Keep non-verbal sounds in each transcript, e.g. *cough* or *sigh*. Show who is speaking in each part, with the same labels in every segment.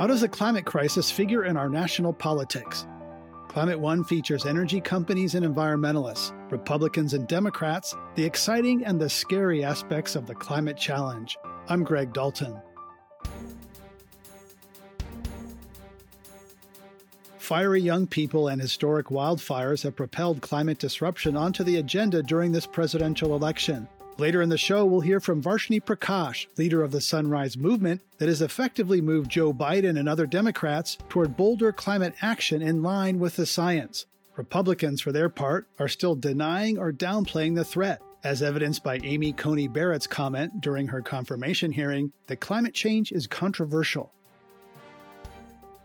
Speaker 1: How does the climate crisis figure in our national politics? Climate One features energy companies and environmentalists, Republicans and Democrats, the exciting and the scary aspects of the climate challenge. I'm Greg Dalton. Fiery young people and historic wildfires have propelled climate disruption onto the agenda during this presidential election. Later in the show, we'll hear from Varshini Prakash, leader of the Sunrise Movement, that has effectively moved Joe Biden and other Democrats toward bolder climate action in line with the science. Republicans, for their part, are still denying or downplaying the threat, as evidenced by Amy Coney Barrett's comment during her confirmation hearing that climate change is controversial.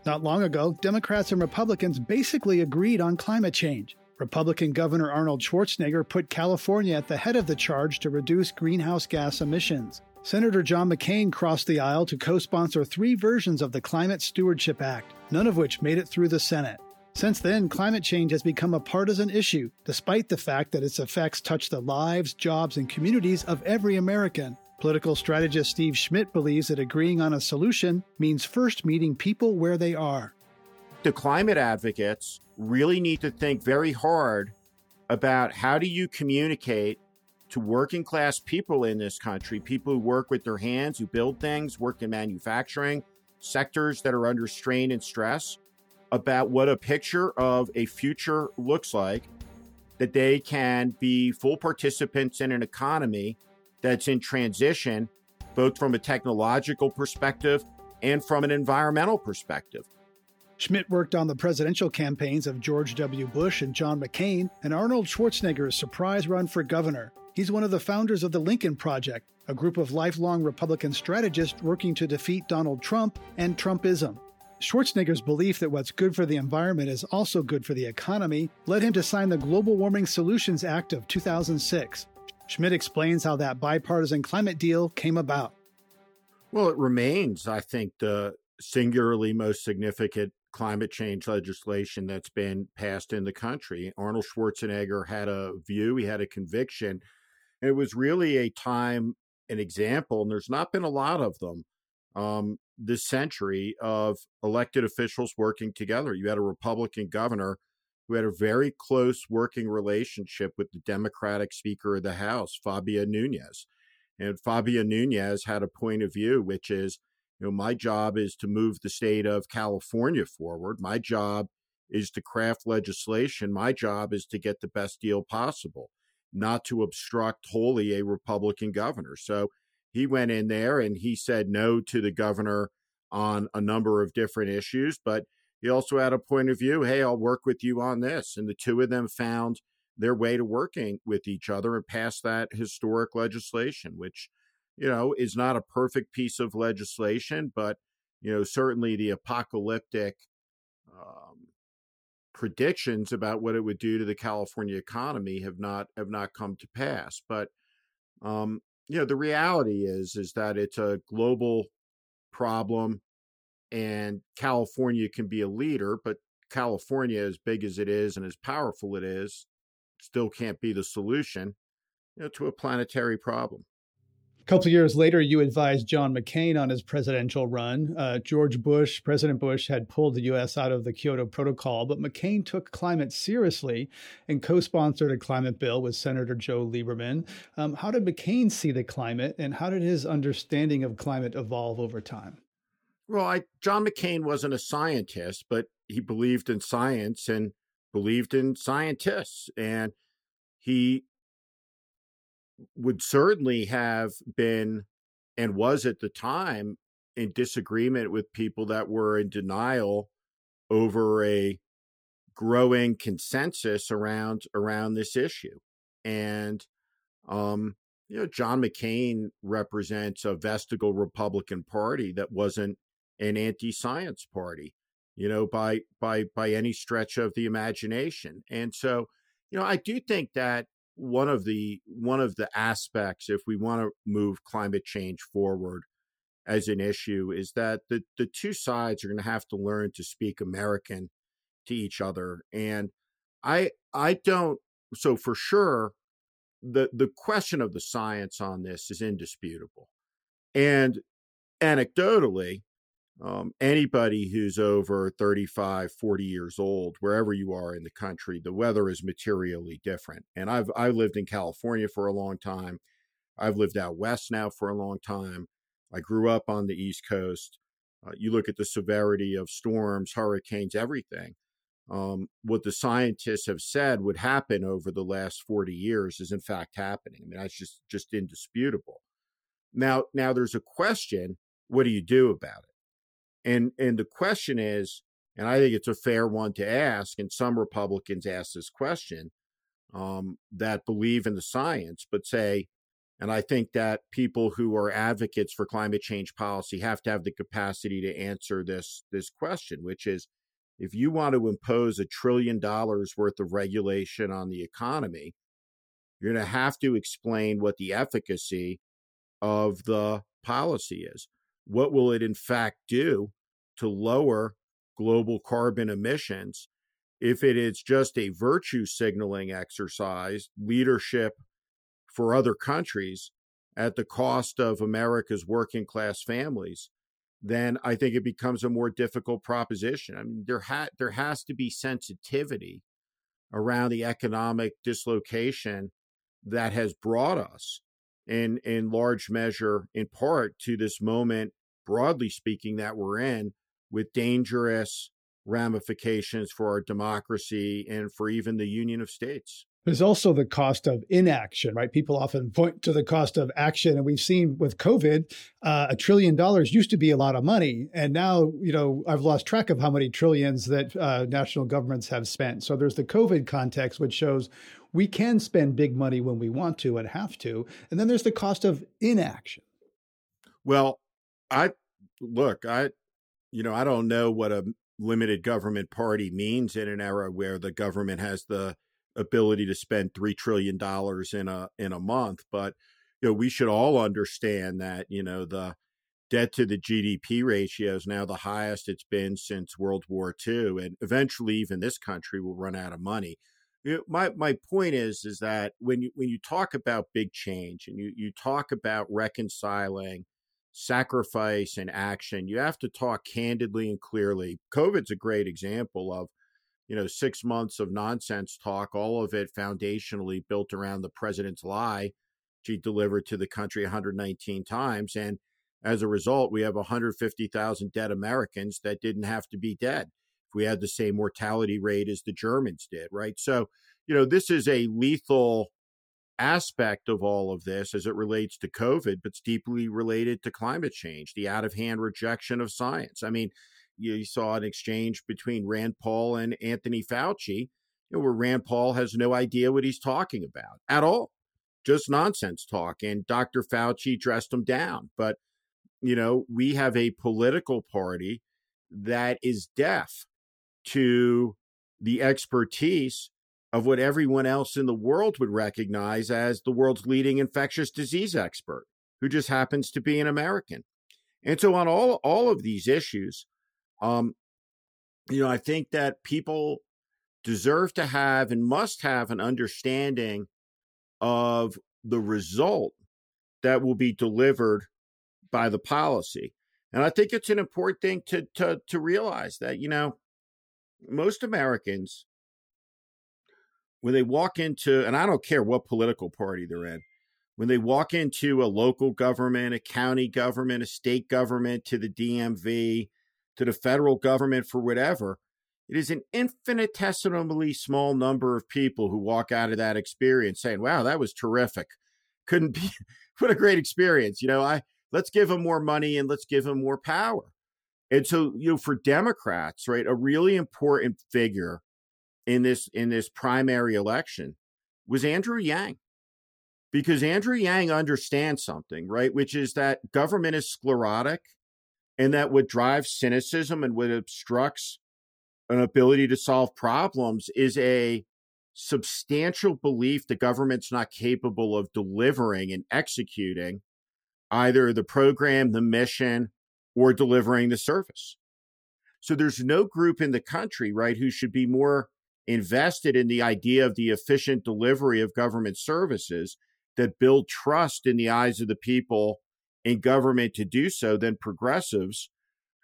Speaker 1: Not long ago, Democrats and Republicans basically agreed on climate change. Republican Governor Arnold Schwarzenegger put California at the head of the charge to reduce greenhouse gas emissions. Senator John McCain crossed the aisle to co sponsor three versions of the Climate Stewardship Act, none of which made it through the Senate. Since then, climate change has become a partisan issue, despite the fact that its effects touch the lives, jobs, and communities of every American. Political strategist Steve Schmidt believes that agreeing on a solution means first meeting people where they are.
Speaker 2: The climate advocates really need to think very hard about how do you communicate to working class people in this country, people who work with their hands, who build things, work in manufacturing, sectors that are under strain and stress, about what a picture of a future looks like, that they can be full participants in an economy that's in transition, both from a technological perspective and from an environmental perspective.
Speaker 1: Schmidt worked on the presidential campaigns of George W. Bush and John McCain and Arnold Schwarzenegger's surprise run for governor. He's one of the founders of the Lincoln Project, a group of lifelong Republican strategists working to defeat Donald Trump and Trumpism. Schwarzenegger's belief that what's good for the environment is also good for the economy led him to sign the Global Warming Solutions Act of 2006. Schmidt explains how that bipartisan climate deal came about.
Speaker 2: Well, it remains, I think, the singularly most significant climate change legislation that's been passed in the country. Arnold Schwarzenegger had a view, he had a conviction. And it was really a time, an example, and there's not been a lot of them um, this century of elected officials working together. You had a Republican governor who had a very close working relationship with the Democratic Speaker of the House, Fabian Nunez. And Fabian Nunez had a point of view, which is you know, my job is to move the state of California forward. My job is to craft legislation. My job is to get the best deal possible, not to obstruct wholly a Republican governor. So he went in there and he said no to the governor on a number of different issues, but he also had a point of view hey, I'll work with you on this. And the two of them found their way to working with each other and passed that historic legislation, which you know, is not a perfect piece of legislation, but, you know, certainly the apocalyptic um, predictions about what it would do to the California economy have not have not come to pass. But um, you know, the reality is is that it's a global problem, and California can be a leader, but California, as big as it is and as powerful it is, still can't be the solution you know, to a planetary problem.
Speaker 1: A couple of years later, you advised John McCain on his presidential run. Uh, George Bush, President Bush, had pulled the U.S. out of the Kyoto Protocol, but McCain took climate seriously and co sponsored a climate bill with Senator Joe Lieberman. Um, how did McCain see the climate, and how did his understanding of climate evolve over time?
Speaker 2: Well, I, John McCain wasn't a scientist, but he believed in science and believed in scientists. And he would certainly have been and was at the time in disagreement with people that were in denial over a growing consensus around around this issue. And um you know John McCain represents a vestigial Republican party that wasn't an anti-science party you know by by by any stretch of the imagination. And so you know I do think that one of the one of the aspects if we want to move climate change forward as an issue is that the the two sides are going to have to learn to speak American to each other. And I I don't so for sure the the question of the science on this is indisputable. And anecdotally um, anybody who's over 35 40 years old wherever you are in the country the weather is materially different. And i've i lived in california for a long time. I've lived out west now for a long time. I grew up on the east coast. Uh, you look at the severity of storms hurricanes everything. Um, what the scientists have said would happen over the last 40 years is in fact happening. I mean that's just just indisputable. Now now there's a question what do you do about it and and the question is, and I think it's a fair one to ask, and some Republicans ask this question um, that believe in the science, but say, and I think that people who are advocates for climate change policy have to have the capacity to answer this this question, which is if you want to impose a trillion dollars worth of regulation on the economy, you're going to have to explain what the efficacy of the policy is. What will it in fact do to lower global carbon emissions if it is just a virtue signaling exercise, leadership for other countries at the cost of America's working class families, then I think it becomes a more difficult proposition. I mean, there ha- there has to be sensitivity around the economic dislocation that has brought us in in large measure in part to this moment broadly speaking that we're in with dangerous ramifications for our democracy and for even the Union of States.
Speaker 1: There's also the cost of inaction, right? People often point to the cost of action, and we've seen with COVID, uh, a trillion dollars used to be a lot of money, and now you know I've lost track of how many trillions that uh, national governments have spent. So there's the COVID context, which shows we can spend big money when we want to and have to, and then there's the cost of inaction.
Speaker 2: Well, I look, I you know, I don't know what a limited government party means in an era where the government has the ability to spend three trillion dollars in a in a month, but you know, we should all understand that you know the debt to the GDP ratio is now the highest it's been since World War II, and eventually even this country will run out of money. You know, my my point is is that when you when you talk about big change and you you talk about reconciling sacrifice and action. You have to talk candidly and clearly. COVID's a great example of, you know, six months of nonsense talk, all of it foundationally built around the president's lie she delivered to the country 119 times. And as a result, we have 150,000 dead Americans that didn't have to be dead. If we had the same mortality rate as the Germans did, right? So, you know, this is a lethal aspect of all of this as it relates to COVID, but it's deeply related to climate change, the out of hand rejection of science. I mean, you saw an exchange between Rand Paul and Anthony Fauci, you know, where Rand Paul has no idea what he's talking about at all, just nonsense talk. And Dr. Fauci dressed him down. But, you know, we have a political party that is deaf to the expertise of what everyone else in the world would recognize as the world's leading infectious disease expert, who just happens to be an American. And so, on all all of these issues, um, you know, I think that people deserve to have and must have an understanding of the result that will be delivered by the policy. And I think it's an important thing to to to realize that you know most Americans when they walk into, and I don't care what political party they're in, when they walk into a local government, a county government, a state government, to the DMV, to the federal government for whatever, it is an infinitesimally small number of people who walk out of that experience saying, wow, that was terrific. Couldn't be, *laughs* what a great experience. You know, I, let's give them more money and let's give them more power. And so, you know, for Democrats, right, a really important figure in this in this primary election was Andrew Yang. Because Andrew Yang understands something, right? Which is that government is sclerotic and that what drives cynicism and what obstructs an ability to solve problems is a substantial belief the government's not capable of delivering and executing either the program, the mission, or delivering the service. So there's no group in the country, right, who should be more invested in the idea of the efficient delivery of government services that build trust in the eyes of the people in government to do so than progressives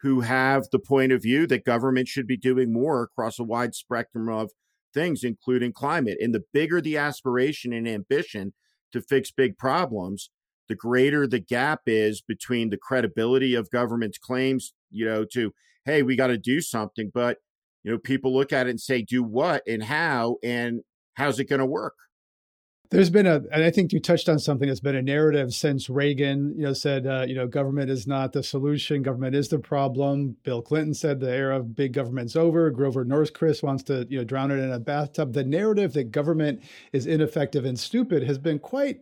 Speaker 2: who have the point of view that government should be doing more across a wide spectrum of things, including climate. And the bigger the aspiration and ambition to fix big problems, the greater the gap is between the credibility of government's claims, you know, to, hey, we got to do something. But, you know, people look at it and say, do what and how, and how's it going to work?
Speaker 1: There's been a, and I think you touched on something that's been a narrative since Reagan, you know, said, uh, you know, government is not the solution, government is the problem. Bill Clinton said the era of big government's over. Grover Norquist wants to, you know, drown it in a bathtub. The narrative that government is ineffective and stupid has been quite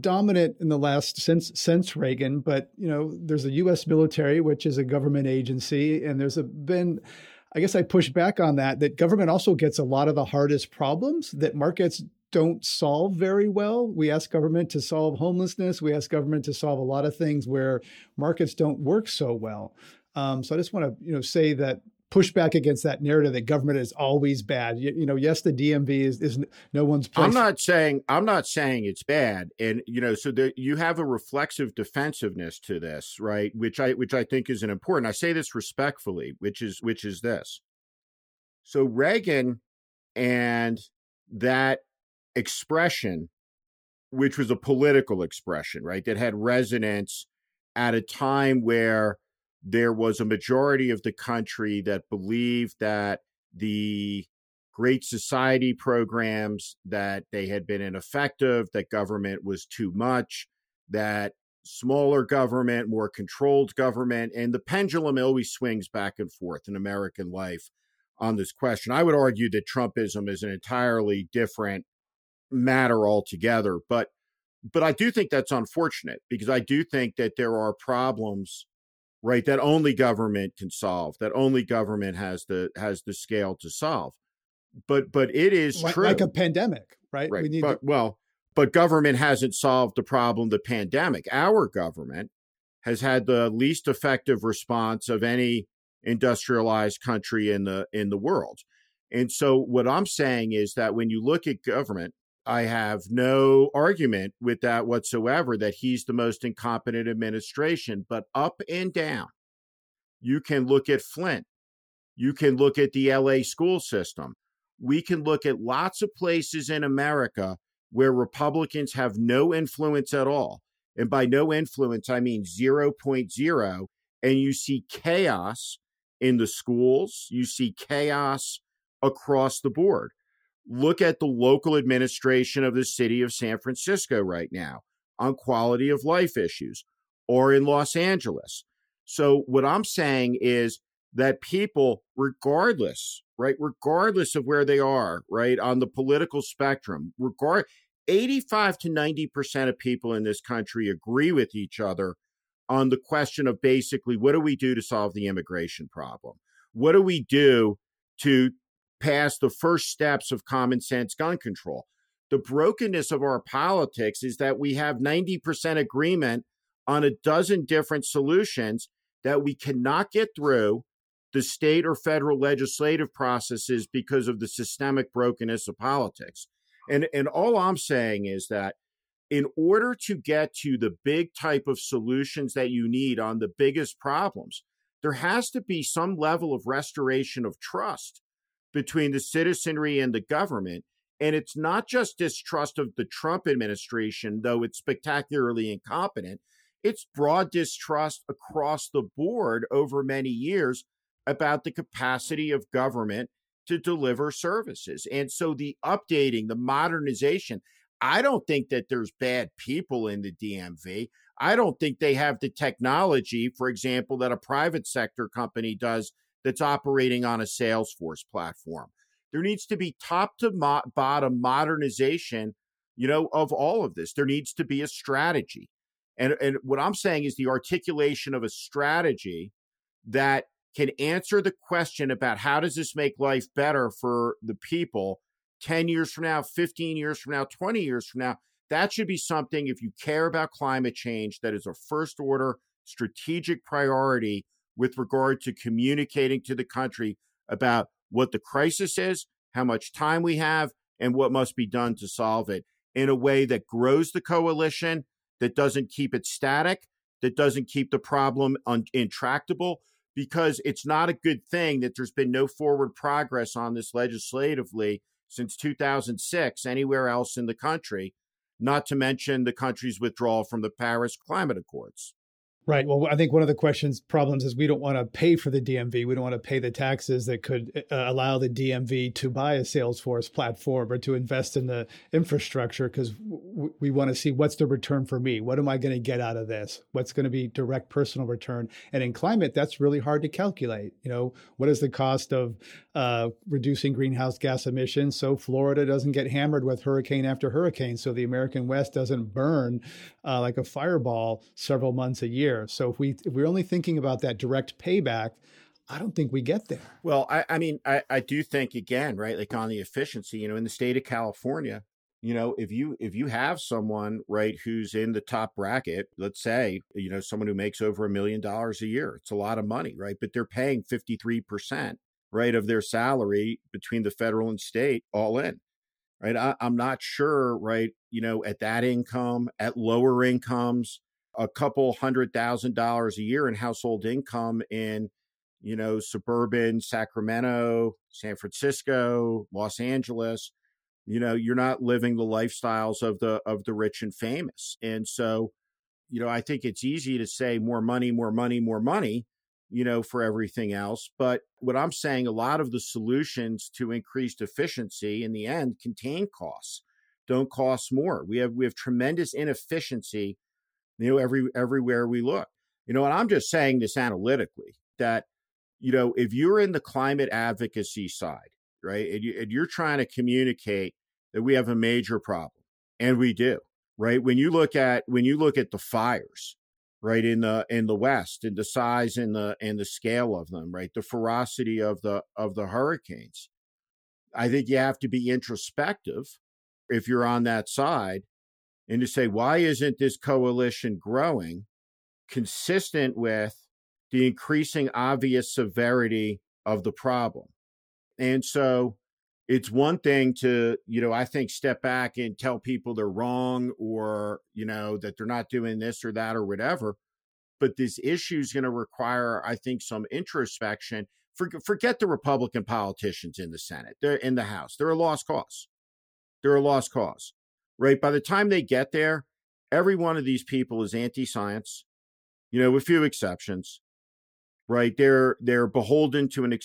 Speaker 1: dominant in the last since since Reagan. But you know, there's a U.S. military, which is a government agency, and there's a, been I guess I push back on that, that government also gets a lot of the hardest problems that markets don't solve very well. We ask government to solve homelessness. We ask government to solve a lot of things where markets don't work so well. Um, so I just want to you know say that push back against that narrative that government is always bad. You, you know, yes, the DMV is, is no one's place.
Speaker 2: I'm not saying I'm not saying it's bad, and you know, so that you have a reflexive defensiveness to this, right? Which I which I think is an important. I say this respectfully, which is which is this. So Reagan and that expression, which was a political expression, right, that had resonance at a time where there was a majority of the country that believed that the Great Society programs that they had been ineffective, that government was too much, that smaller government, more controlled government, and the pendulum always swings back and forth in American life on this question. I would argue that Trumpism is an entirely different matter altogether. But but I do think that's unfortunate because I do think that there are problems, right, that only government can solve, that only government has the has the scale to solve. But but it is
Speaker 1: like,
Speaker 2: true,
Speaker 1: like a pandemic, right?
Speaker 2: Right. but, to- well, but government hasn't solved the problem, the pandemic. Our government has had the least effective response of any industrialized country in the in the world. And so what I'm saying is that when you look at government I have no argument with that whatsoever that he's the most incompetent administration. But up and down, you can look at Flint. You can look at the LA school system. We can look at lots of places in America where Republicans have no influence at all. And by no influence, I mean 0.0. And you see chaos in the schools, you see chaos across the board. Look at the local administration of the city of San Francisco right now on quality of life issues or in Los Angeles. So, what I'm saying is that people, regardless, right, regardless of where they are, right, on the political spectrum, regard 85 to 90% of people in this country agree with each other on the question of basically what do we do to solve the immigration problem? What do we do to past the first steps of common sense gun control. The brokenness of our politics is that we have 90% agreement on a dozen different solutions that we cannot get through the state or federal legislative processes because of the systemic brokenness of politics. And, and all I'm saying is that in order to get to the big type of solutions that you need on the biggest problems, there has to be some level of restoration of trust between the citizenry and the government. And it's not just distrust of the Trump administration, though it's spectacularly incompetent. It's broad distrust across the board over many years about the capacity of government to deliver services. And so the updating, the modernization, I don't think that there's bad people in the DMV. I don't think they have the technology, for example, that a private sector company does that's operating on a Salesforce platform. There needs to be top to mo- bottom modernization, you know, of all of this. There needs to be a strategy. And, and what I'm saying is the articulation of a strategy that can answer the question about how does this make life better for the people 10 years from now, 15 years from now, 20 years from now. That should be something, if you care about climate change, that is a first order strategic priority with regard to communicating to the country about what the crisis is, how much time we have, and what must be done to solve it in a way that grows the coalition, that doesn't keep it static, that doesn't keep the problem un- intractable. because it's not a good thing that there's been no forward progress on this legislatively since 2006 anywhere else in the country, not to mention the country's withdrawal from the Paris Climate Accords.
Speaker 1: Right. Well, I think one of the questions problems is we don't want to pay for the DMV. We don't want to pay the taxes that could uh, allow the DMV to buy a Salesforce platform or to invest in the infrastructure because w- we want to see what's the return for me. What am I going to get out of this? What's going to be direct personal return? And in climate, that's really hard to calculate. You know, what is the cost of uh, reducing greenhouse gas emissions so Florida doesn't get hammered with hurricane after hurricane, so the American West doesn't burn uh, like a fireball several months a year? So if we if we're only thinking about that direct payback, I don't think we get there.
Speaker 2: Well, I, I mean, I, I do think again, right, like on the efficiency, you know, in the state of California, you know, if you if you have someone right who's in the top bracket, let's say, you know, someone who makes over a million dollars a year, it's a lot of money, right? But they're paying fifty three percent, right, of their salary between the federal and state all in. Right. I, I'm not sure, right, you know, at that income, at lower incomes, a couple hundred thousand dollars a year in household income in you know suburban sacramento san francisco los angeles you know you're not living the lifestyles of the of the rich and famous. And so you know i think it's easy to say more money more money more money you know for everything else. But what i'm saying a lot of the solutions to increased efficiency in the end contain costs don't cost more. We have we have tremendous inefficiency you know, every everywhere we look. You know, and I'm just saying this analytically that, you know, if you're in the climate advocacy side, right, and, you, and you're trying to communicate that we have a major problem, and we do, right? When you look at when you look at the fires, right in the in the west and the size and the and the scale of them right the ferocity of the of the hurricanes i think you have to be introspective if you're on that side and to say, why isn't this coalition growing consistent with the increasing obvious severity of the problem? And so it's one thing to, you know, I think step back and tell people they're wrong or, you know, that they're not doing this or that or whatever. But this issue is going to require, I think, some introspection. Forget the Republican politicians in the Senate, they're in the House. They're a lost cause. They're a lost cause right? By the time they get there, every one of these people is anti-science, you know, with few exceptions, right? They're they're beholden to an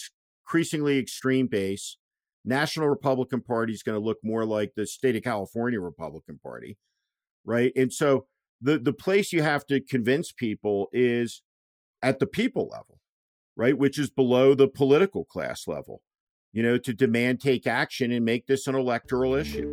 Speaker 2: increasingly extreme base. National Republican Party is going to look more like the state of California Republican Party, right? And so the the place you have to convince people is at the people level, right, which is below the political class level, you know, to demand take action and make this an electoral issue.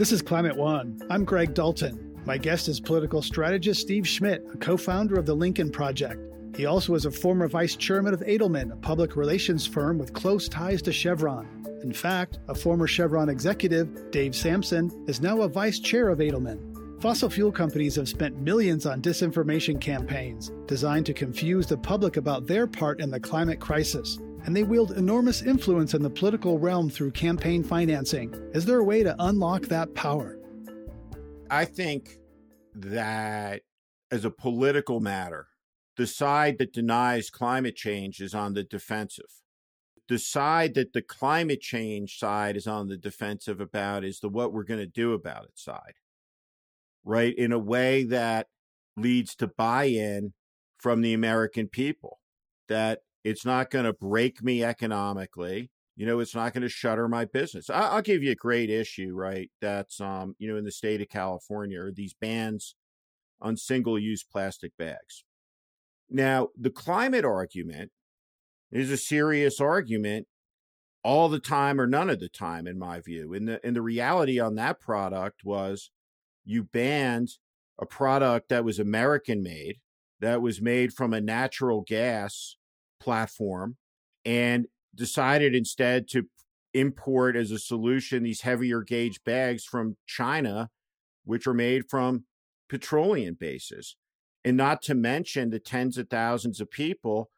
Speaker 1: This is Climate One. I'm Greg Dalton. My guest is political strategist Steve Schmidt, a co founder of the Lincoln Project. He also is a former vice chairman of Edelman, a public relations firm with close ties to Chevron. In fact, a former Chevron executive, Dave Samson, is now a vice chair of Edelman. Fossil fuel companies have spent millions on disinformation campaigns designed to confuse the public about their part in the climate crisis and they wield enormous influence in the political realm through campaign financing. Is there a way to unlock that power?
Speaker 2: I think that as a political matter, the side that denies climate change is on the defensive. The side that the climate change side is on the defensive about is the what we're going to do about it side, right? In a way that leads to buy in from the American people that it's not going to break me economically. You know, it's not going to shutter my business. I- will give you a great issue, right? That's, um, you know, in the state of California, these bans on single use plastic bags. Now, the climate argument is a serious argument all the time or none of the time, in my view. And the, and the reality on that product was you banned a product that was American made, that was made from a natural gas platform and decided instead to import as a solution these heavier gauge bags from China, which are made from petroleum bases. And not to mention the tens of thousands of people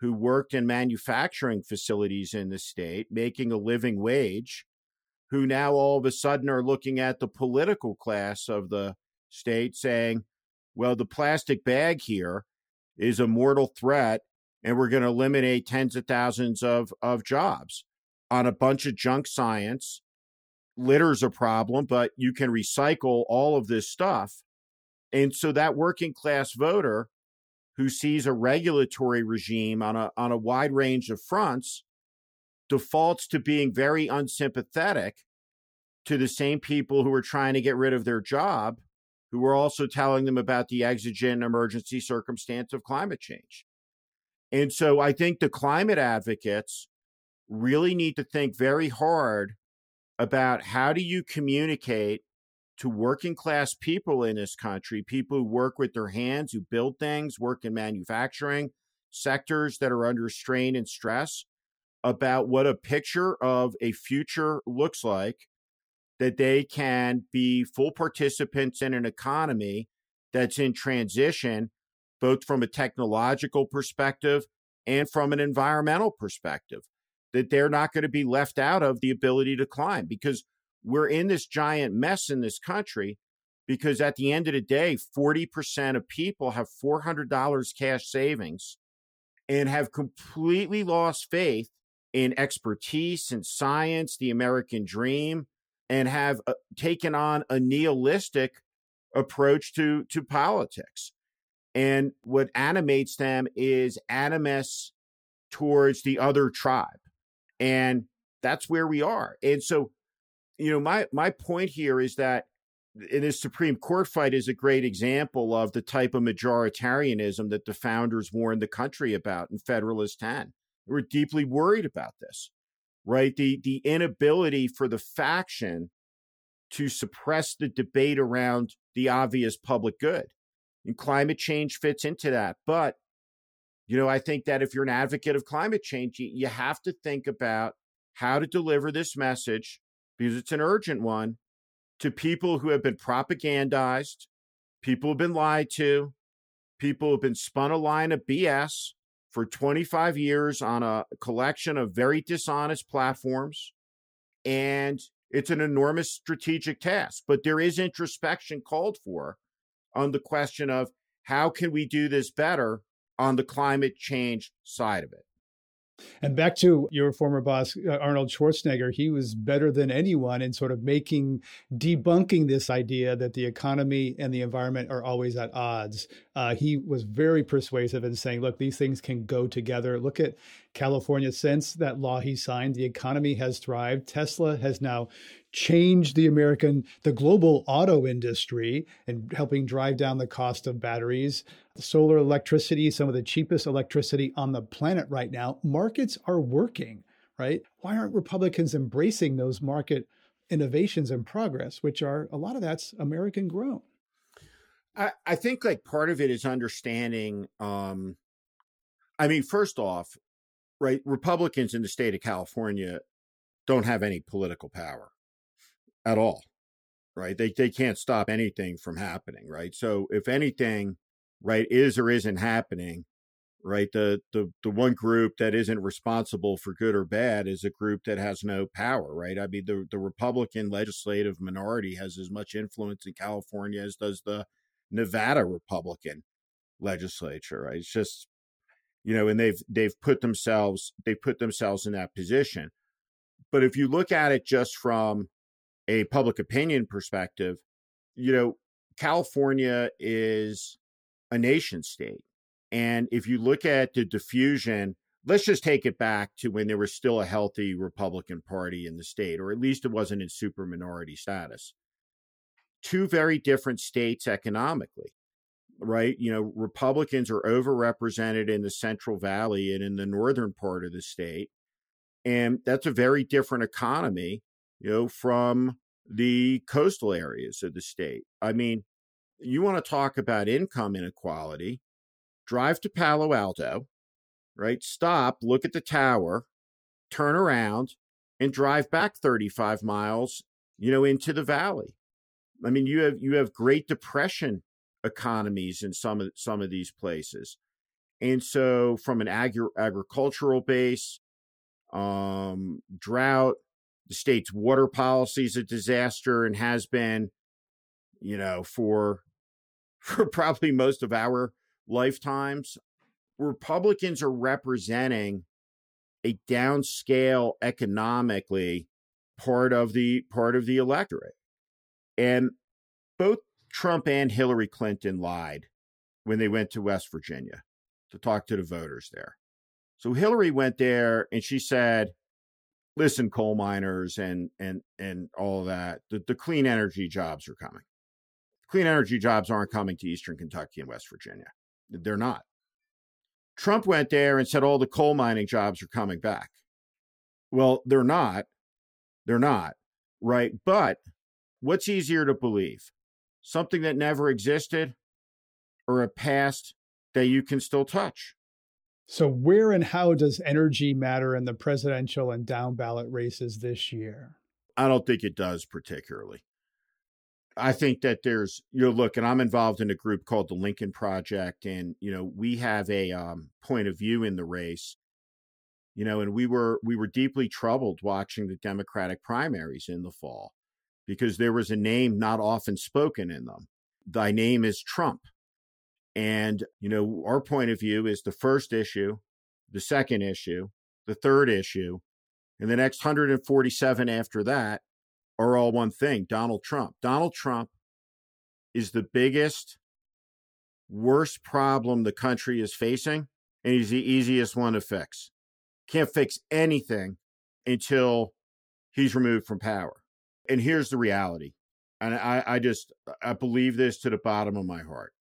Speaker 2: who worked in manufacturing facilities in the state, making a living wage, who now all of a sudden are looking at the political class of the state saying, well, the plastic bag here is a mortal threat and we're going to eliminate tens of thousands of, of jobs on a bunch of junk science. Litter's a problem, but you can recycle all of this stuff. And so that working class voter who sees a regulatory regime on a on a wide range of fronts defaults to being very unsympathetic to the same people who are trying to get rid of their job who are also telling them about the exigent emergency circumstance of climate change. And so I think the climate advocates really need to think very hard about how do you communicate to working class people in this country, people who work with their hands, who build things, work in manufacturing sectors that are under strain and stress, about what a picture of a future looks like that they can be full participants in an economy that's in transition, both from a technological perspective and from an environmental perspective, that they're not going to be left out of the ability to climb because we're in this giant mess in this country. Because at the end of the day, 40% of people have $400 cash savings and have completely lost faith in expertise and science, the American dream, and have uh, taken on a nihilistic approach to to politics. And what animates them is animus towards the other tribe. And that's where we are. And so, you know, my my point here is that in this Supreme Court fight is a great example of the type of majoritarianism that the founders warned the country about in Federalist 10. We're deeply worried about this right? The the inability for the faction to suppress the debate around the obvious public good. And climate change fits into that. But, you know, I think that if you're an advocate of climate change, you, you have to think about how to deliver this message because it's an urgent one to people who have been propagandized, people have been lied to, people have been spun a line of BS for 25 years on a collection of very dishonest platforms. And it's an enormous strategic task, but there is introspection called for on the question of how can we do this better on the climate change side of it.
Speaker 1: And back to your former boss, uh, Arnold Schwarzenegger, he was better than anyone in sort of making, debunking this idea that the economy and the environment are always at odds. Uh, he was very persuasive in saying, look, these things can go together. Look at California since that law he signed, the economy has thrived. Tesla has now changed the American, the global auto industry and helping drive down the cost of batteries. Solar electricity, some of the cheapest electricity on the planet right now. Markets are working, right? Why aren't Republicans embracing those market innovations and progress, which are a lot of that's American grown?
Speaker 2: I, I think like part of it is understanding um I mean, first off, right, Republicans in the state of California don't have any political power at all, right? They they can't stop anything from happening, right? So if anything, right, is or isn't happening, right? The the the one group that isn't responsible for good or bad is a group that has no power, right? I mean, the the Republican legislative minority has as much influence in California as does the Nevada Republican legislature, right? It's just you know, and they've they've put themselves they put themselves in that position. But if you look at it just from a public opinion perspective, you know, California is a nation state. And if you look at the diffusion, let's just take it back to when there was still a healthy Republican Party in the state, or at least it wasn't in super minority status. Two very different states economically, right? You know, Republicans are overrepresented in the Central Valley and in the northern part of the state. And that's a very different economy you know, from the coastal areas of the state. I mean, you want to talk about income inequality, drive to Palo Alto, right? Stop, look at the tower, turn around, and drive back 35 miles, you know, into the valley. I mean, you have you have Great Depression economies in some of some of these places. And so from an agri- agricultural base, um, drought, the state's water policy is a disaster and has been, you know, for *laughs* for probably most of our lifetimes. Republicans are representing a downscale economically part of the part of the electorate. And both Trump and Hillary Clinton lied when they went to West Virginia to talk to the voters there. So Hillary went there and she said, listen, coal miners and and and all that, the, the clean energy jobs are coming. Clean energy jobs aren't coming to Eastern Kentucky and West Virginia. They're not. Trump went there and said all the coal mining jobs are coming back. Well, they're not. They're not. Right. But what's easier to believe? Something that never existed or a past that you can still touch?
Speaker 1: So, where and how does energy matter in the presidential and down ballot races this year?
Speaker 2: I don't think it does particularly. I think that there's, you know, look, and I'm involved in a group called the Lincoln Project, and you know, we have a um, point of view in the race, you know, and we were we were deeply troubled watching the Democratic primaries in the fall because there was a name not often spoken in them. Thy name is Trump, and you know, our point of view is the first issue, the second issue, the third issue, and the next 147 after that are all one thing Donald Trump. Donald Trump is the biggest, worst problem the country is facing, and he's the easiest one to fix. Can't fix anything until he's removed from power. And here's the reality. And I, I just I believe this to the bottom of my heart.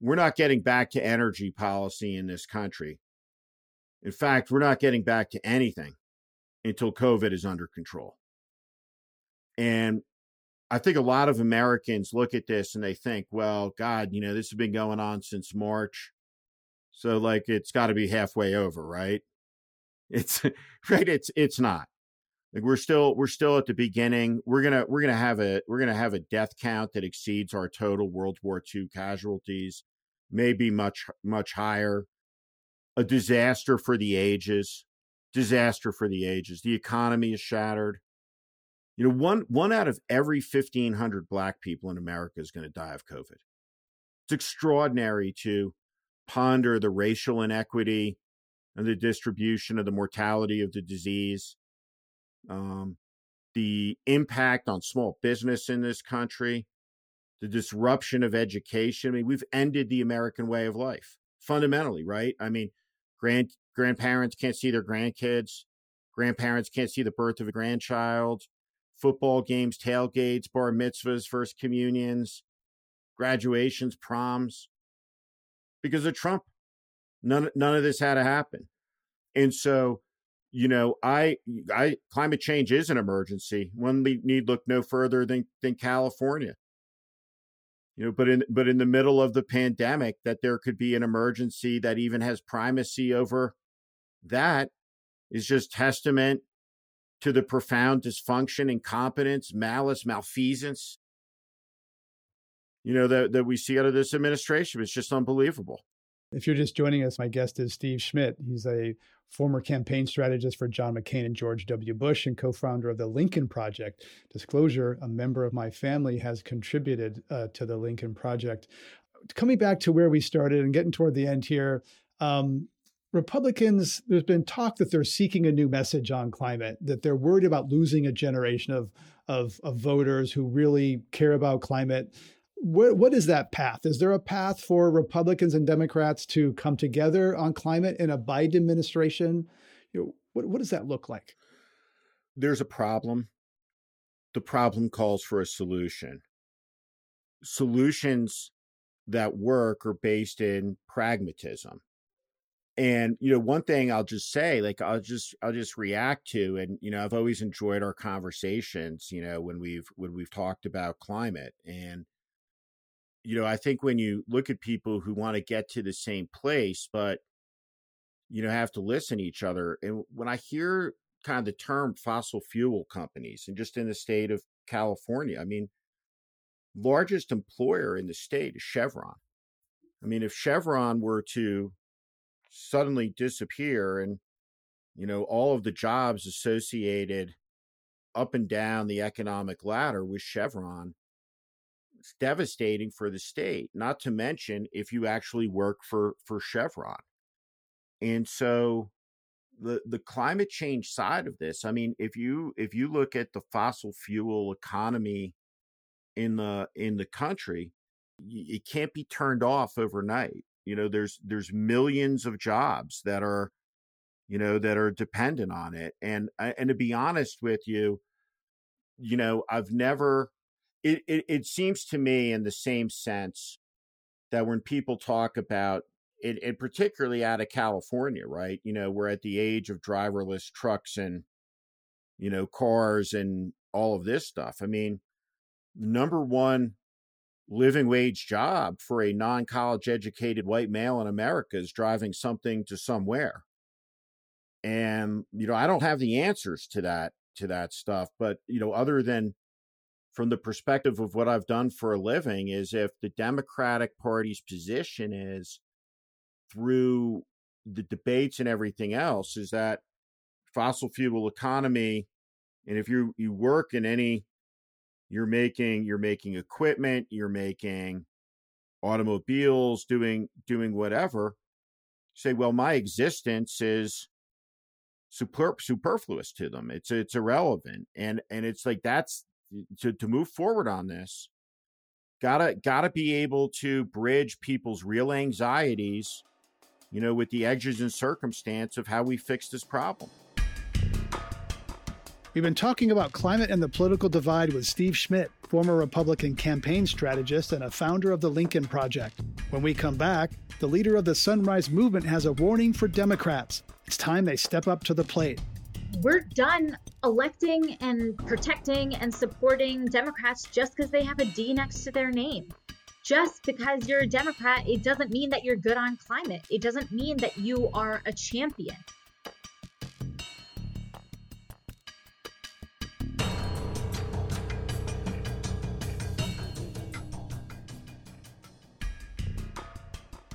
Speaker 2: We're not getting back to energy policy in this country. In fact, we're not getting back to anything until COVID is under control. And I think a lot of Americans look at this and they think, well, God, you know, this has been going on since March. So like it's got to be halfway over, right? It's *laughs* right it's it's not. Like we're still we're still at the beginning. We're to we're to have a we're to have a death count that exceeds our total World War II casualties, maybe much much higher. A disaster for the ages. Disaster for the ages. The economy is shattered you know, one one out of every 1500 black people in America is going to die of COVID. It's extraordinary to ponder the racial inequity and the distribution of the mortality of the disease, um, the impact on small business in this country, the disruption of education. I mean, we've ended the American way of life fundamentally, right? I mean, grand grandparents can't see their grandkids, grandparents can't see the birth of a grandchild football games, tailgates, bar mitzvahs, first communions, graduations, proms. Because of Trump, none none of this had to happen. And so, you know, I I climate change is an emergency. One need look no further than than California. You know, but in but in the middle of the pandemic, that there could be an emergency that even has primacy over that is just testament to the profound dysfunction, incompetence, malice, malfeasance, you know, that, that we see out of this administration. It's just unbelievable.
Speaker 1: If you're just joining us, my guest is Steve Schmidt. He's a former campaign strategist for John McCain and George W. Bush and co founder of the Lincoln Project. Disclosure a member of my family has contributed uh, to the Lincoln Project. Coming back to where we started and getting toward the end here, um, Republicans, there's been talk that they're seeking a new message on climate, that they're worried about losing a generation of, of, of voters who really care about climate. What, what is that path? Is there a path for Republicans and Democrats to come together on climate in a Biden administration? You know, what, what does that look like?
Speaker 2: There's a problem. The problem calls for a solution. Solutions that work are based in pragmatism and you know one thing i'll just say like i'll just i'll just react to and you know i've always enjoyed our conversations you know when we've when we've talked about climate and you know i think when you look at people who want to get to the same place but you know have to listen to each other and when i hear kind of the term fossil fuel companies and just in the state of california i mean largest employer in the state is chevron. I mean if chevron were to suddenly disappear and you know all of the jobs associated up and down the economic ladder with Chevron it's devastating for the state, not to mention if you actually work for, for Chevron. And so the the climate change side of this, I mean, if you if you look at the fossil fuel economy in the in the country, it can't be turned off overnight. You know, there's there's millions of jobs that are, you know, that are dependent on it. And and to be honest with you, you know, I've never. It, it, it seems to me in the same sense that when people talk about it, it particularly out of California, right? You know, we're at the age of driverless trucks and you know cars and all of this stuff. I mean, number one living wage job for a non-college educated white male in America is driving something to somewhere. And you know, I don't have the answers to that to that stuff, but you know, other than from the perspective of what I've done for a living is if the Democratic Party's position is through the debates and everything else is that fossil fuel economy and if you you work in any you're making you're making equipment you're making automobiles doing doing whatever say well my existence is super, superfluous to them. It's it's irrelevant. And and it's like that's to to move forward on this gotta gotta be able to bridge people's real anxieties you know, with the edges and circumstance of how we fix this problem.
Speaker 1: We've been talking about climate and the political divide with Steve Schmidt, former Republican campaign strategist and a founder of the Lincoln Project. When we come back, the leader of the Sunrise Movement has a warning for Democrats. It's time they step up to the plate.
Speaker 3: We're done electing and protecting and supporting Democrats just because they have a D next to their name just because you're a Democrat, it doesn't mean that you're good on climate. It doesn't mean that you are a champion.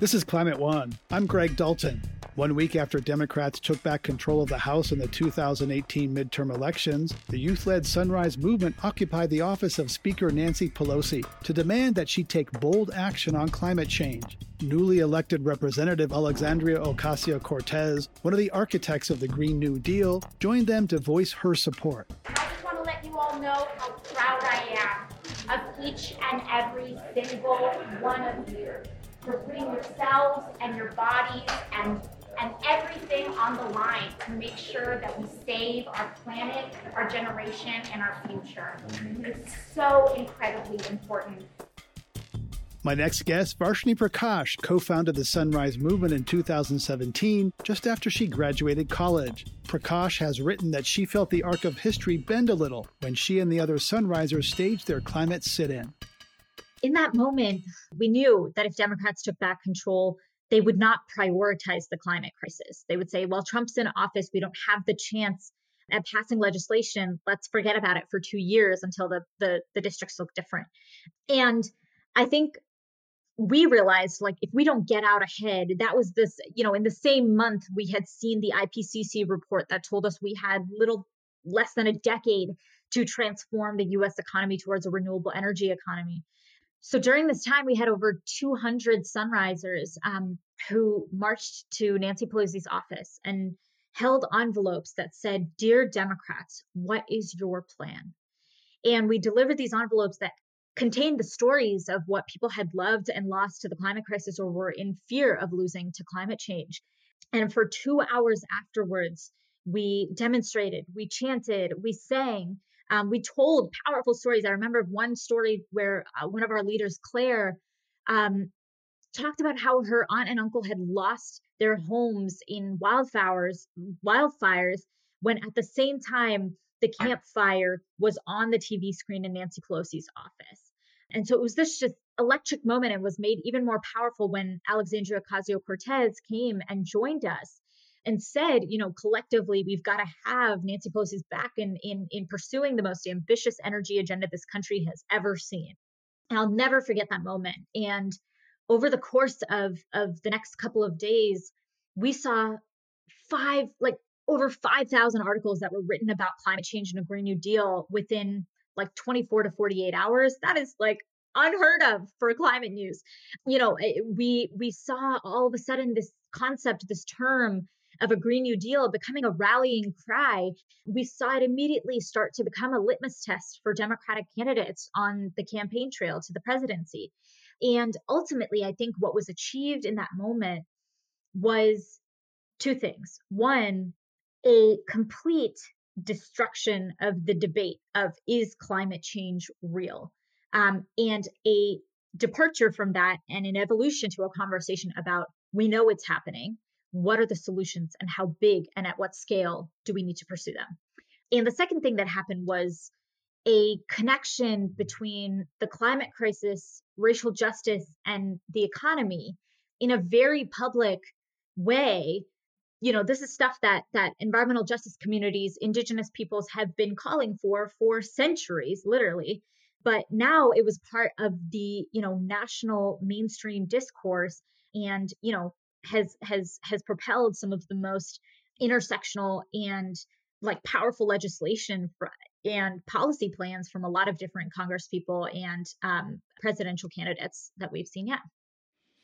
Speaker 1: This is Climate One. I'm Greg Dalton. One week after Democrats took back control of the House in the 2018 midterm elections, the youth led Sunrise Movement occupied the office of Speaker Nancy Pelosi to demand that she take bold action on climate change. Newly elected Representative Alexandria Ocasio Cortez, one of the architects of the Green New Deal, joined them to voice her support.
Speaker 4: I just want to let you all know how proud I am of each and every single one of you for putting yourselves and your bodies and and everything on the line to make sure that we save our planet, our generation, and our future. It's so incredibly important.
Speaker 1: My next guest, Varshini Prakash, co founded the Sunrise Movement in 2017, just after she graduated college. Prakash has written that she felt the arc of history bend a little when she and the other Sunrisers staged their climate sit in.
Speaker 3: In that moment, we knew that if Democrats took back control, they would not prioritize the climate crisis. They would say, well, Trump's in office, we don't have the chance at passing legislation. Let's forget about it for two years until the, the, the districts look different. And I think we realized like if we don't get out ahead that was this you know in the same month we had seen the ipcc report that told us we had little less than a decade to transform the us economy towards a renewable energy economy so during this time, we had over 200 Sunrisers um, who marched to Nancy Pelosi's office and held envelopes that said, Dear Democrats, what is your plan? And we delivered these envelopes that contained the stories of what people had loved and lost to the climate crisis or were in fear of losing to climate change. And for two hours afterwards, we demonstrated, we chanted, we sang, um, we told powerful stories. I remember one story where uh, one of our leaders, Claire, um, talked about how her aunt and uncle had lost their homes in wildfires, wildfires, when at the same time the Camp Fire was on the TV screen in Nancy Pelosi's office. And so it was this just electric moment and was made even more powerful when Alexandria Ocasio Cortez came and joined us and said, you know, collectively, we've got to have Nancy Pelosi's back in, in, in pursuing the most ambitious energy agenda this country has ever seen. And I'll never forget that moment. And over the course of, of the next couple of days, we saw five, like over 5,000 articles that were written about climate change and a Green New Deal within like 24 to 48 hours. That is like unheard of for climate news. You know, we we saw all of a sudden this concept, this term of a Green New Deal becoming a rallying cry. We saw it immediately start to become a litmus test for Democratic candidates on the campaign trail to the presidency. And ultimately, I think what was achieved in that moment was two things. One, a complete destruction of the debate of is climate change real? Um, and a departure from that and an evolution to a conversation about we know it's happening. What are the solutions and how big and at what scale do we need to pursue them? And the second thing that happened was a connection between the climate crisis, racial justice, and the economy in a very public way you know this is stuff that that environmental justice communities indigenous peoples have been calling for for centuries literally but now it was part of the you know national mainstream discourse and you know has has has propelled some of the most intersectional and like powerful legislation for, and policy plans from a lot of different congress people and um, presidential candidates that we've seen yet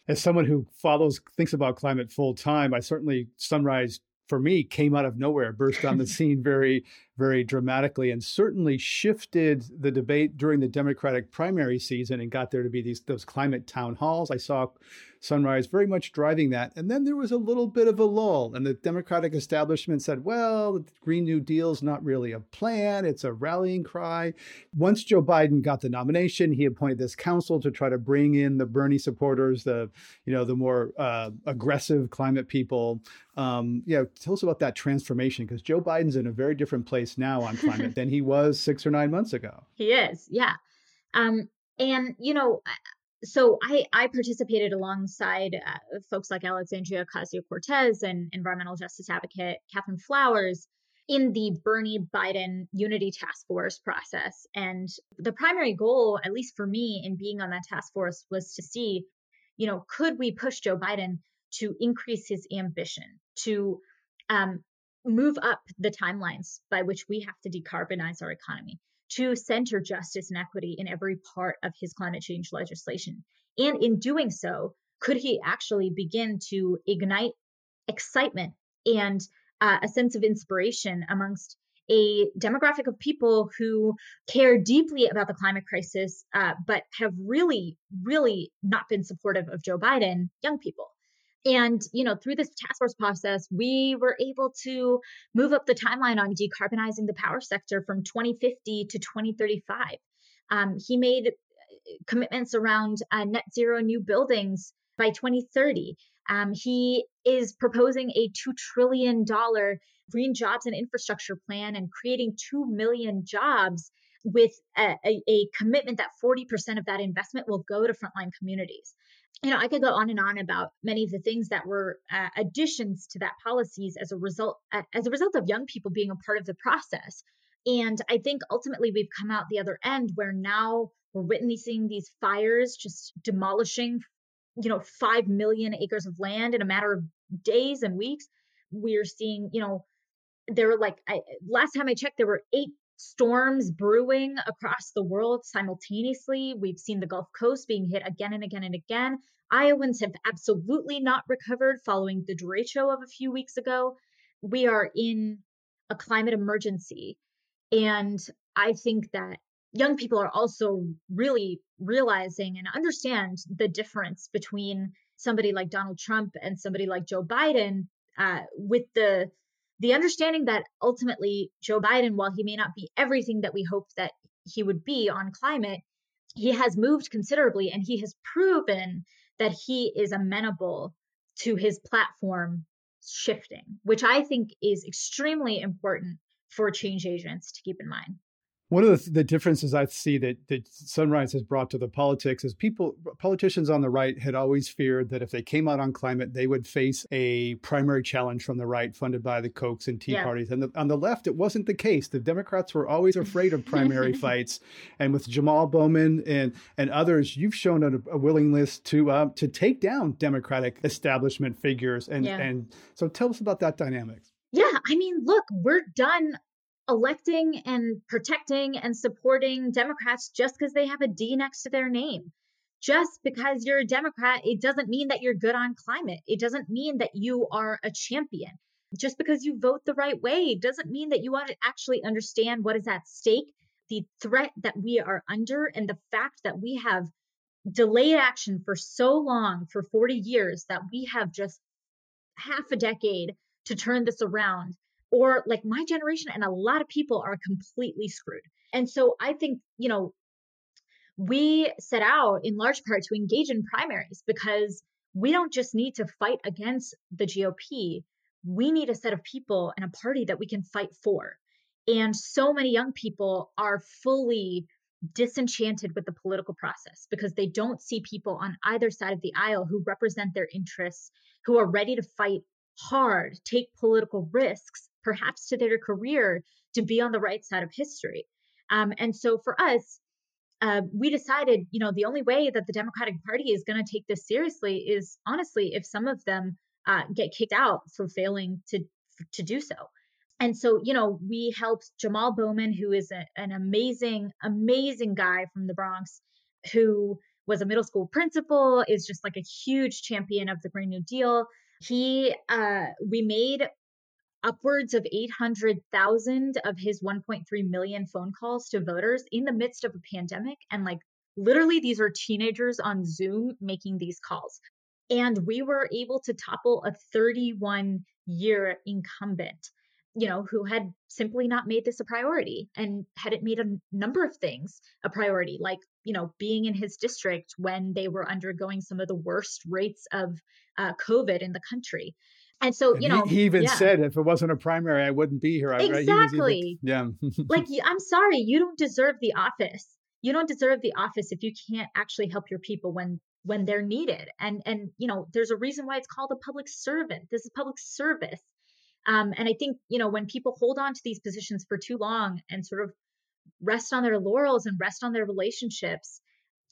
Speaker 1: as someone who follows thinks about climate full time, I certainly Sunrise for me came out of nowhere, burst on the *laughs* scene very, very dramatically, and certainly shifted the debate during the Democratic primary season and got there to be these those climate town halls. I saw Sunrise very much driving that. And then there was a little bit of a lull, and the Democratic establishment said, well, the Green New Deal is not really a plan, it's a rallying cry. Once Joe Biden got the nomination, he appointed this council to try to bring in the Bernie supporters, the, you know, the more uh, aggressive climate people. Um, yeah, tell us about that transformation because Joe Biden's in a very different place now on climate than he was six or nine months ago.
Speaker 3: He is, yeah. Um, and you know, so I, I participated alongside uh, folks like Alexandria Ocasio Cortez and environmental justice advocate Catherine Flowers in the Bernie Biden Unity Task Force process. And the primary goal, at least for me in being on that task force, was to see, you know, could we push Joe Biden to increase his ambition, to um, move up the timelines by which we have to decarbonize our economy, to center justice and equity in every part of his climate change legislation. And in doing so, could he actually begin to ignite excitement and uh, a sense of inspiration amongst a demographic of people who care deeply about the climate crisis, uh, but have really, really not been supportive of Joe Biden, young people. And, you know, through this task force process, we were able to move up the timeline on decarbonizing the power sector from 2050 to 2035. Um, he made uh, commitments around uh, net zero new buildings by 2030. Um, he is proposing a $2 trillion green jobs and infrastructure plan and creating 2 million jobs with a, a, a commitment that 40% of that investment will go to frontline communities you know, I could go on and on about many of the things that were uh, additions to that policies as a result uh, as a result of young people being a part of the process. And I think ultimately we've come out the other end where now we're witnessing these fires just demolishing, you know, five million acres of land in a matter of days and weeks. We're seeing, you know, there were like I, last time I checked, there were eight storms brewing across the world simultaneously. We've seen the Gulf Coast being hit again and again and again. Iowans have absolutely not recovered following the derecho of a few weeks ago. We are in a climate emergency. And I think that young people are also really realizing and understand the difference between somebody like Donald Trump and somebody like Joe Biden uh, with the the understanding that ultimately Joe Biden, while he may not be everything that we hope that he would be on climate, he has moved considerably and he has proven that he is amenable to his platform shifting, which I think is extremely important for change agents to keep in mind.
Speaker 1: One of the, the, differences I see that, that Sunrise has brought to the politics is people, politicians on the right had always feared that if they came out on climate, they would face a primary challenge from the right, funded by the Kochs and Tea yeah. parties. And the, on the left, it wasn't the case. The Democrats were always afraid of primary *laughs* fights. And with Jamal Bowman and and others, you've shown a, a willingness to uh, to take down Democratic establishment figures. And yeah. and so tell us about that dynamic.
Speaker 3: Yeah, I mean, look, we're done electing and protecting and supporting Democrats just because they have a D next to their name. Just because you're a Democrat, it doesn't mean that you're good on climate. It doesn't mean that you are a champion. Just because you vote the right way doesn't mean that you want to actually understand what is at stake, the threat that we are under, and the fact that we have delayed action for so long, for 40 years, that we have just half a decade to turn this around or like my generation and a lot of people are completely screwed. And so I think, you know, we set out in large part to engage in primaries because we don't just need to fight against the GOP. We need a set of people and a party that we can fight for. And so many young people are fully disenchanted with the political process because they don't see people on either side of the aisle who represent their interests, who are ready to fight hard, take political risks, perhaps to their career, to be on the right side of history. Um, and so for us, uh, we decided, you know, the only way that the Democratic Party is going to take this seriously is honestly if some of them uh, get kicked out for failing to to do so. And so, you know, we helped Jamal Bowman, who is a, an amazing, amazing guy from the Bronx, who was a middle school principal, is just like a huge champion of the Green New Deal. He, uh, we made upwards of 800,000 of his 1.3 million phone calls to voters in the midst of a pandemic. And like literally, these are teenagers on Zoom making these calls. And we were able to topple a 31 year incumbent, you know, who had simply not made this a priority and hadn't made a number of things a priority, like, you know, being in his district when they were undergoing some of the worst rates of uh, COVID in the country. And so, and you know,
Speaker 1: he, he even yeah. said, if it wasn't a primary, I wouldn't be here.
Speaker 3: Exactly.
Speaker 1: Even,
Speaker 3: yeah. *laughs* like, I'm sorry, you don't deserve the office. You don't deserve the office if you can't actually help your people when when they're needed. And and you know, there's a reason why it's called a public servant. This is public service. Um, and I think you know when people hold on to these positions for too long and sort of rest on their laurels and rest on their relationships,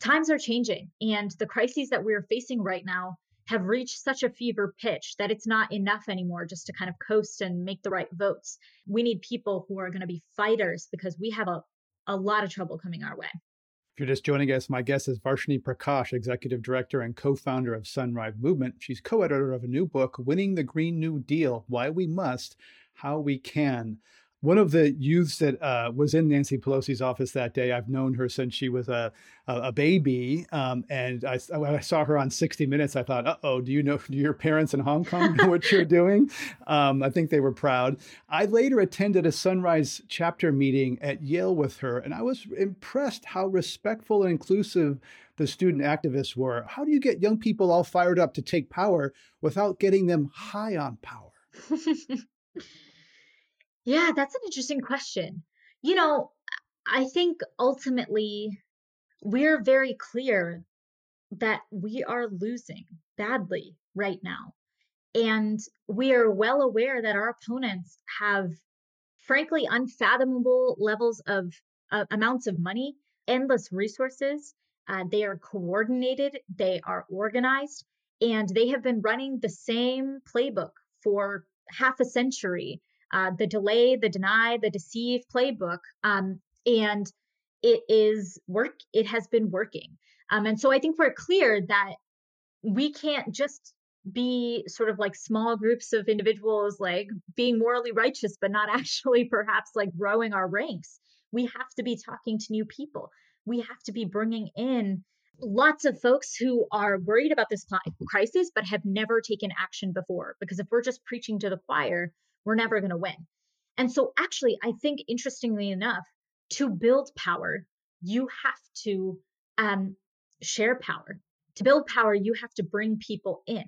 Speaker 3: times are changing, and the crises that we're facing right now have reached such a fever pitch that it's not enough anymore just to kind of coast and make the right votes. We need people who are going to be fighters because we have a, a lot of trouble coming our way.
Speaker 1: If you're just joining us, my guest is Varshini Prakash, Executive Director and co founder of Sunrise Movement. She's co editor of a new book, Winning the Green New Deal Why We Must, How We Can one of the youths that uh, was in Nancy Pelosi's office that day, I've known her since she was a a, a baby, um, and I, when I saw her on 60 Minutes, I thought, "Uh oh, do you know? Do your parents in Hong Kong know what you're doing?" *laughs* Um, I think they were proud. I later attended a Sunrise chapter meeting at Yale with her, and I was impressed how respectful and inclusive the student activists were. How do you get young people all fired up to take power without getting them high on power? *laughs*
Speaker 3: Yeah, that's an interesting question. You know, I think ultimately we're very clear that we are losing badly right now. And we are well aware that our opponents have, frankly, unfathomable levels of uh, amounts of money, endless resources. Uh, they are coordinated, they are organized, and they have been running the same playbook for half a century uh, the delay, the deny, the deceive playbook. Um, and it is work, it has been working. Um, and so I think we're clear that we can't just be sort of like small groups of individuals like being morally righteous but not *laughs* actually perhaps like growing our ranks we have to be talking to new people we have to be bringing in lots of folks who are worried about this crisis but have never taken action before because if we're just preaching to the choir we're never going to win. And so, actually, I think interestingly enough, to build power, you have to um, share power. To build power, you have to bring people in.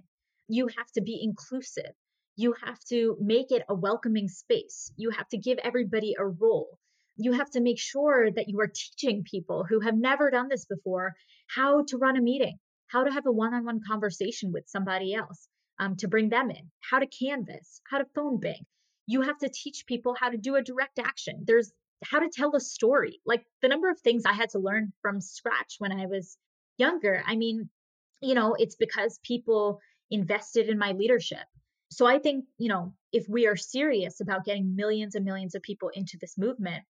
Speaker 3: You have to be inclusive. You have to make it a welcoming space. You have to give everybody a role. You have to make sure that you are teaching people who have never done this before how to run a meeting, how to have a one on one conversation with somebody else, um, to bring them in, how to canvas, how to phone bank. You have to teach people how to do a direct action. There's how to tell a story. Like the number of things I had to learn from scratch when I was younger. I mean, you know, it's because people invested in my leadership. So I think, you know, if we are serious about getting millions and millions of people into this movement,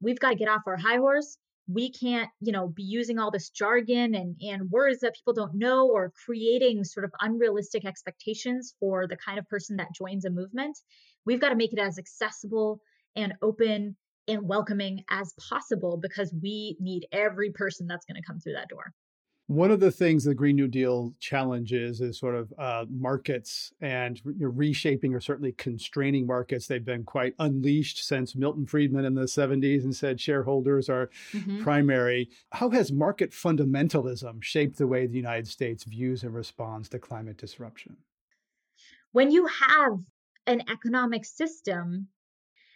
Speaker 3: we've got to get off our high horse. We can't, you know, be using all this jargon and, and words that people don't know or creating sort of unrealistic expectations for the kind of person that joins a movement. We've got to make it as accessible and open and welcoming as possible because we need every person that's going to come through that door.
Speaker 1: One of the things the Green New Deal challenges is sort of uh, markets and re- reshaping or certainly constraining markets. They've been quite unleashed since Milton Friedman in the 70s and said shareholders are mm-hmm. primary. How has market fundamentalism shaped the way the United States views and responds to climate disruption?
Speaker 3: When you have an economic system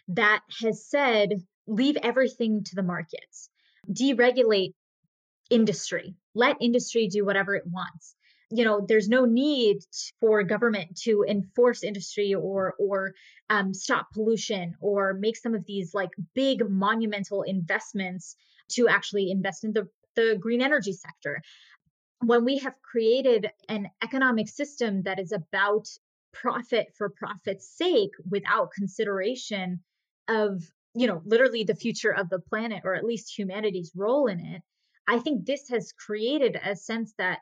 Speaker 3: that has said, leave everything to the markets, deregulate industry. Let industry do whatever it wants. You know, there's no need for government to enforce industry or or um, stop pollution or make some of these like big monumental investments to actually invest in the the green energy sector. When we have created an economic system that is about profit for profit's sake without consideration of you know literally the future of the planet or at least humanity's role in it I think this has created a sense that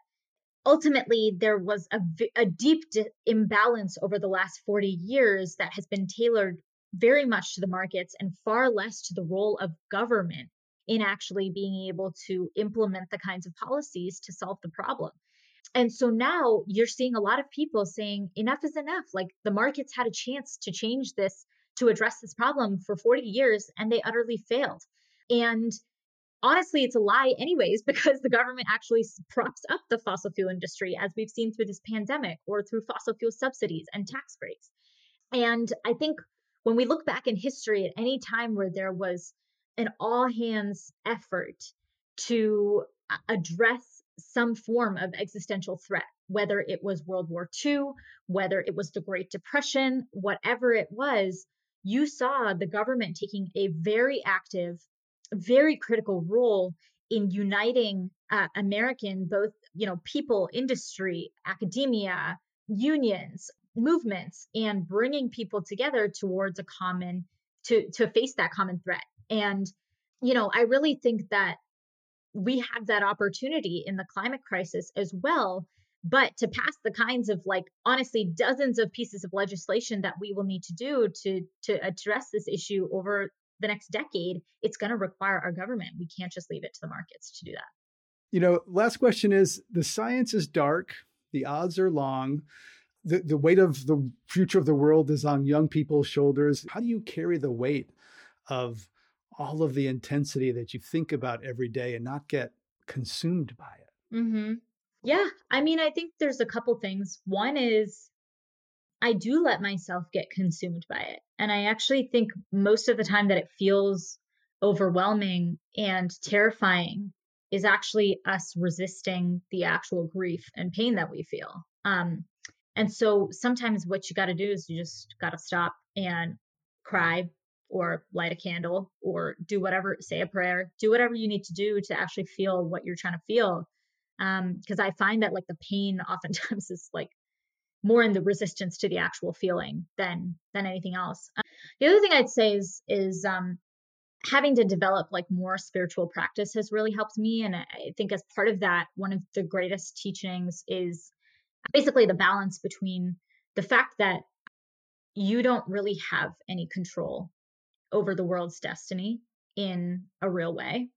Speaker 3: ultimately there was a, a deep di- imbalance over the last 40 years that has been tailored very much to the markets and far less to the role of government in actually being able to implement the kinds of policies to solve the problem. And so now you're seeing a lot of people saying enough is enough. Like the markets had a chance to change this, to address this problem for 40 years, and they utterly failed. And honestly, it's a lie, anyways, *laughs* because the government actually props up the fossil fuel industry, as we've seen through this pandemic or through fossil fuel subsidies and tax breaks. And I think when we look back in history at any time where there was an all hands effort to uh, address some form of existential threat, whether it was World War II, whether it was the Great Depression, whatever it was, you saw the government taking a very active very critical role in uniting uh, American both you know people, industry, academia, unions, movements, and bringing people together towards a common to to face that common threat. And you know, I really think that we have that opportunity in the climate crisis as well but to pass the kinds of like honestly dozens of pieces of legislation that we will need to do to to address this issue over the next decade, it's going to require our government. We can't just leave it to the markets to do that.
Speaker 1: You know, last question is the science is dark, the odds are long. The, the weight of the future of the world is on young people's shoulders. How do you carry the weight of all of the intensity that you think about every day and not get consumed by it?
Speaker 3: Mm-hmm. Yeah. I mean, I think there's a couple things. One is I do let myself get consumed by it. And I actually think most of the time that it feels overwhelming and terrifying is actually us resisting the actual grief and pain that we feel. Um, and so sometimes what you got to do is you just got to stop and cry or light a candle or do whatever, say a prayer, do whatever you need to do to actually feel what you're trying to feel. Because um, I find that like the pain *laughs* oftentimes is like more in the resistance to the actual feeling than than anything else. Uh, the other thing I'd say is is um, having to develop like more spiritual practice has really helped me, and I think as part of that, one of the greatest teachings is basically the balance between the fact that you don't really have any control over the world's destiny in a real way.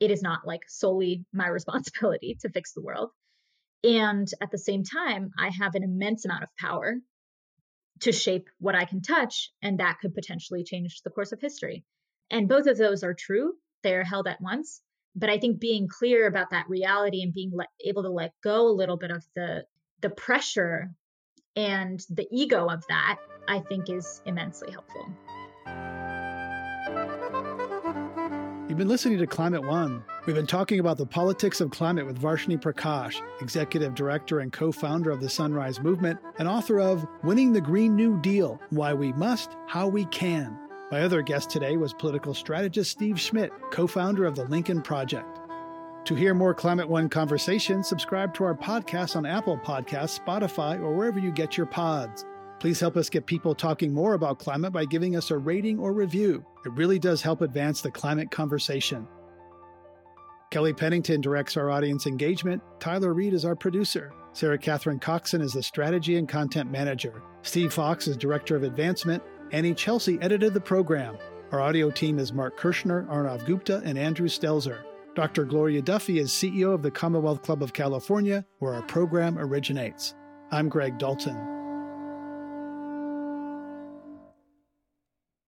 Speaker 3: It is not like solely my *laughs* responsibility to fix the world. And at the same time, I have an immense amount of power to shape what I can touch, and that could potentially change the course of history. And both of those are true, they are held at once. But I think being clear about that reality and being le- able to let go a little bit of the the pressure and the ego of that, I think is immensely helpful.
Speaker 1: You've been listening to Climate One. We've been talking about the politics of climate with Varshini Prakash, executive director and co founder of the Sunrise Movement, and author of Winning the Green New Deal Why We Must, How We Can. My other guest today was political strategist Steve Schmidt, co founder of the Lincoln Project. To hear more Climate One conversations, subscribe to our podcast on Apple Podcasts, Spotify, or wherever you get your pods. Please help us get people talking more about climate by giving us a rating or review. It really does help advance the climate conversation. Kelli Pennington directs our audience engagement. Tyler Reed is our producer. Sara-Katherine Coxon is the strategy and content manager. Steve Fox is director of advancement. Anny Celsi edited the program. Our audio team is Mark Kirschner, Arnav Gupta, and Andrew Stelzer. Dr. Gloria Duffy is CEO of the Commonwealth Club of California, where our program originates. I'm Greg Dalton.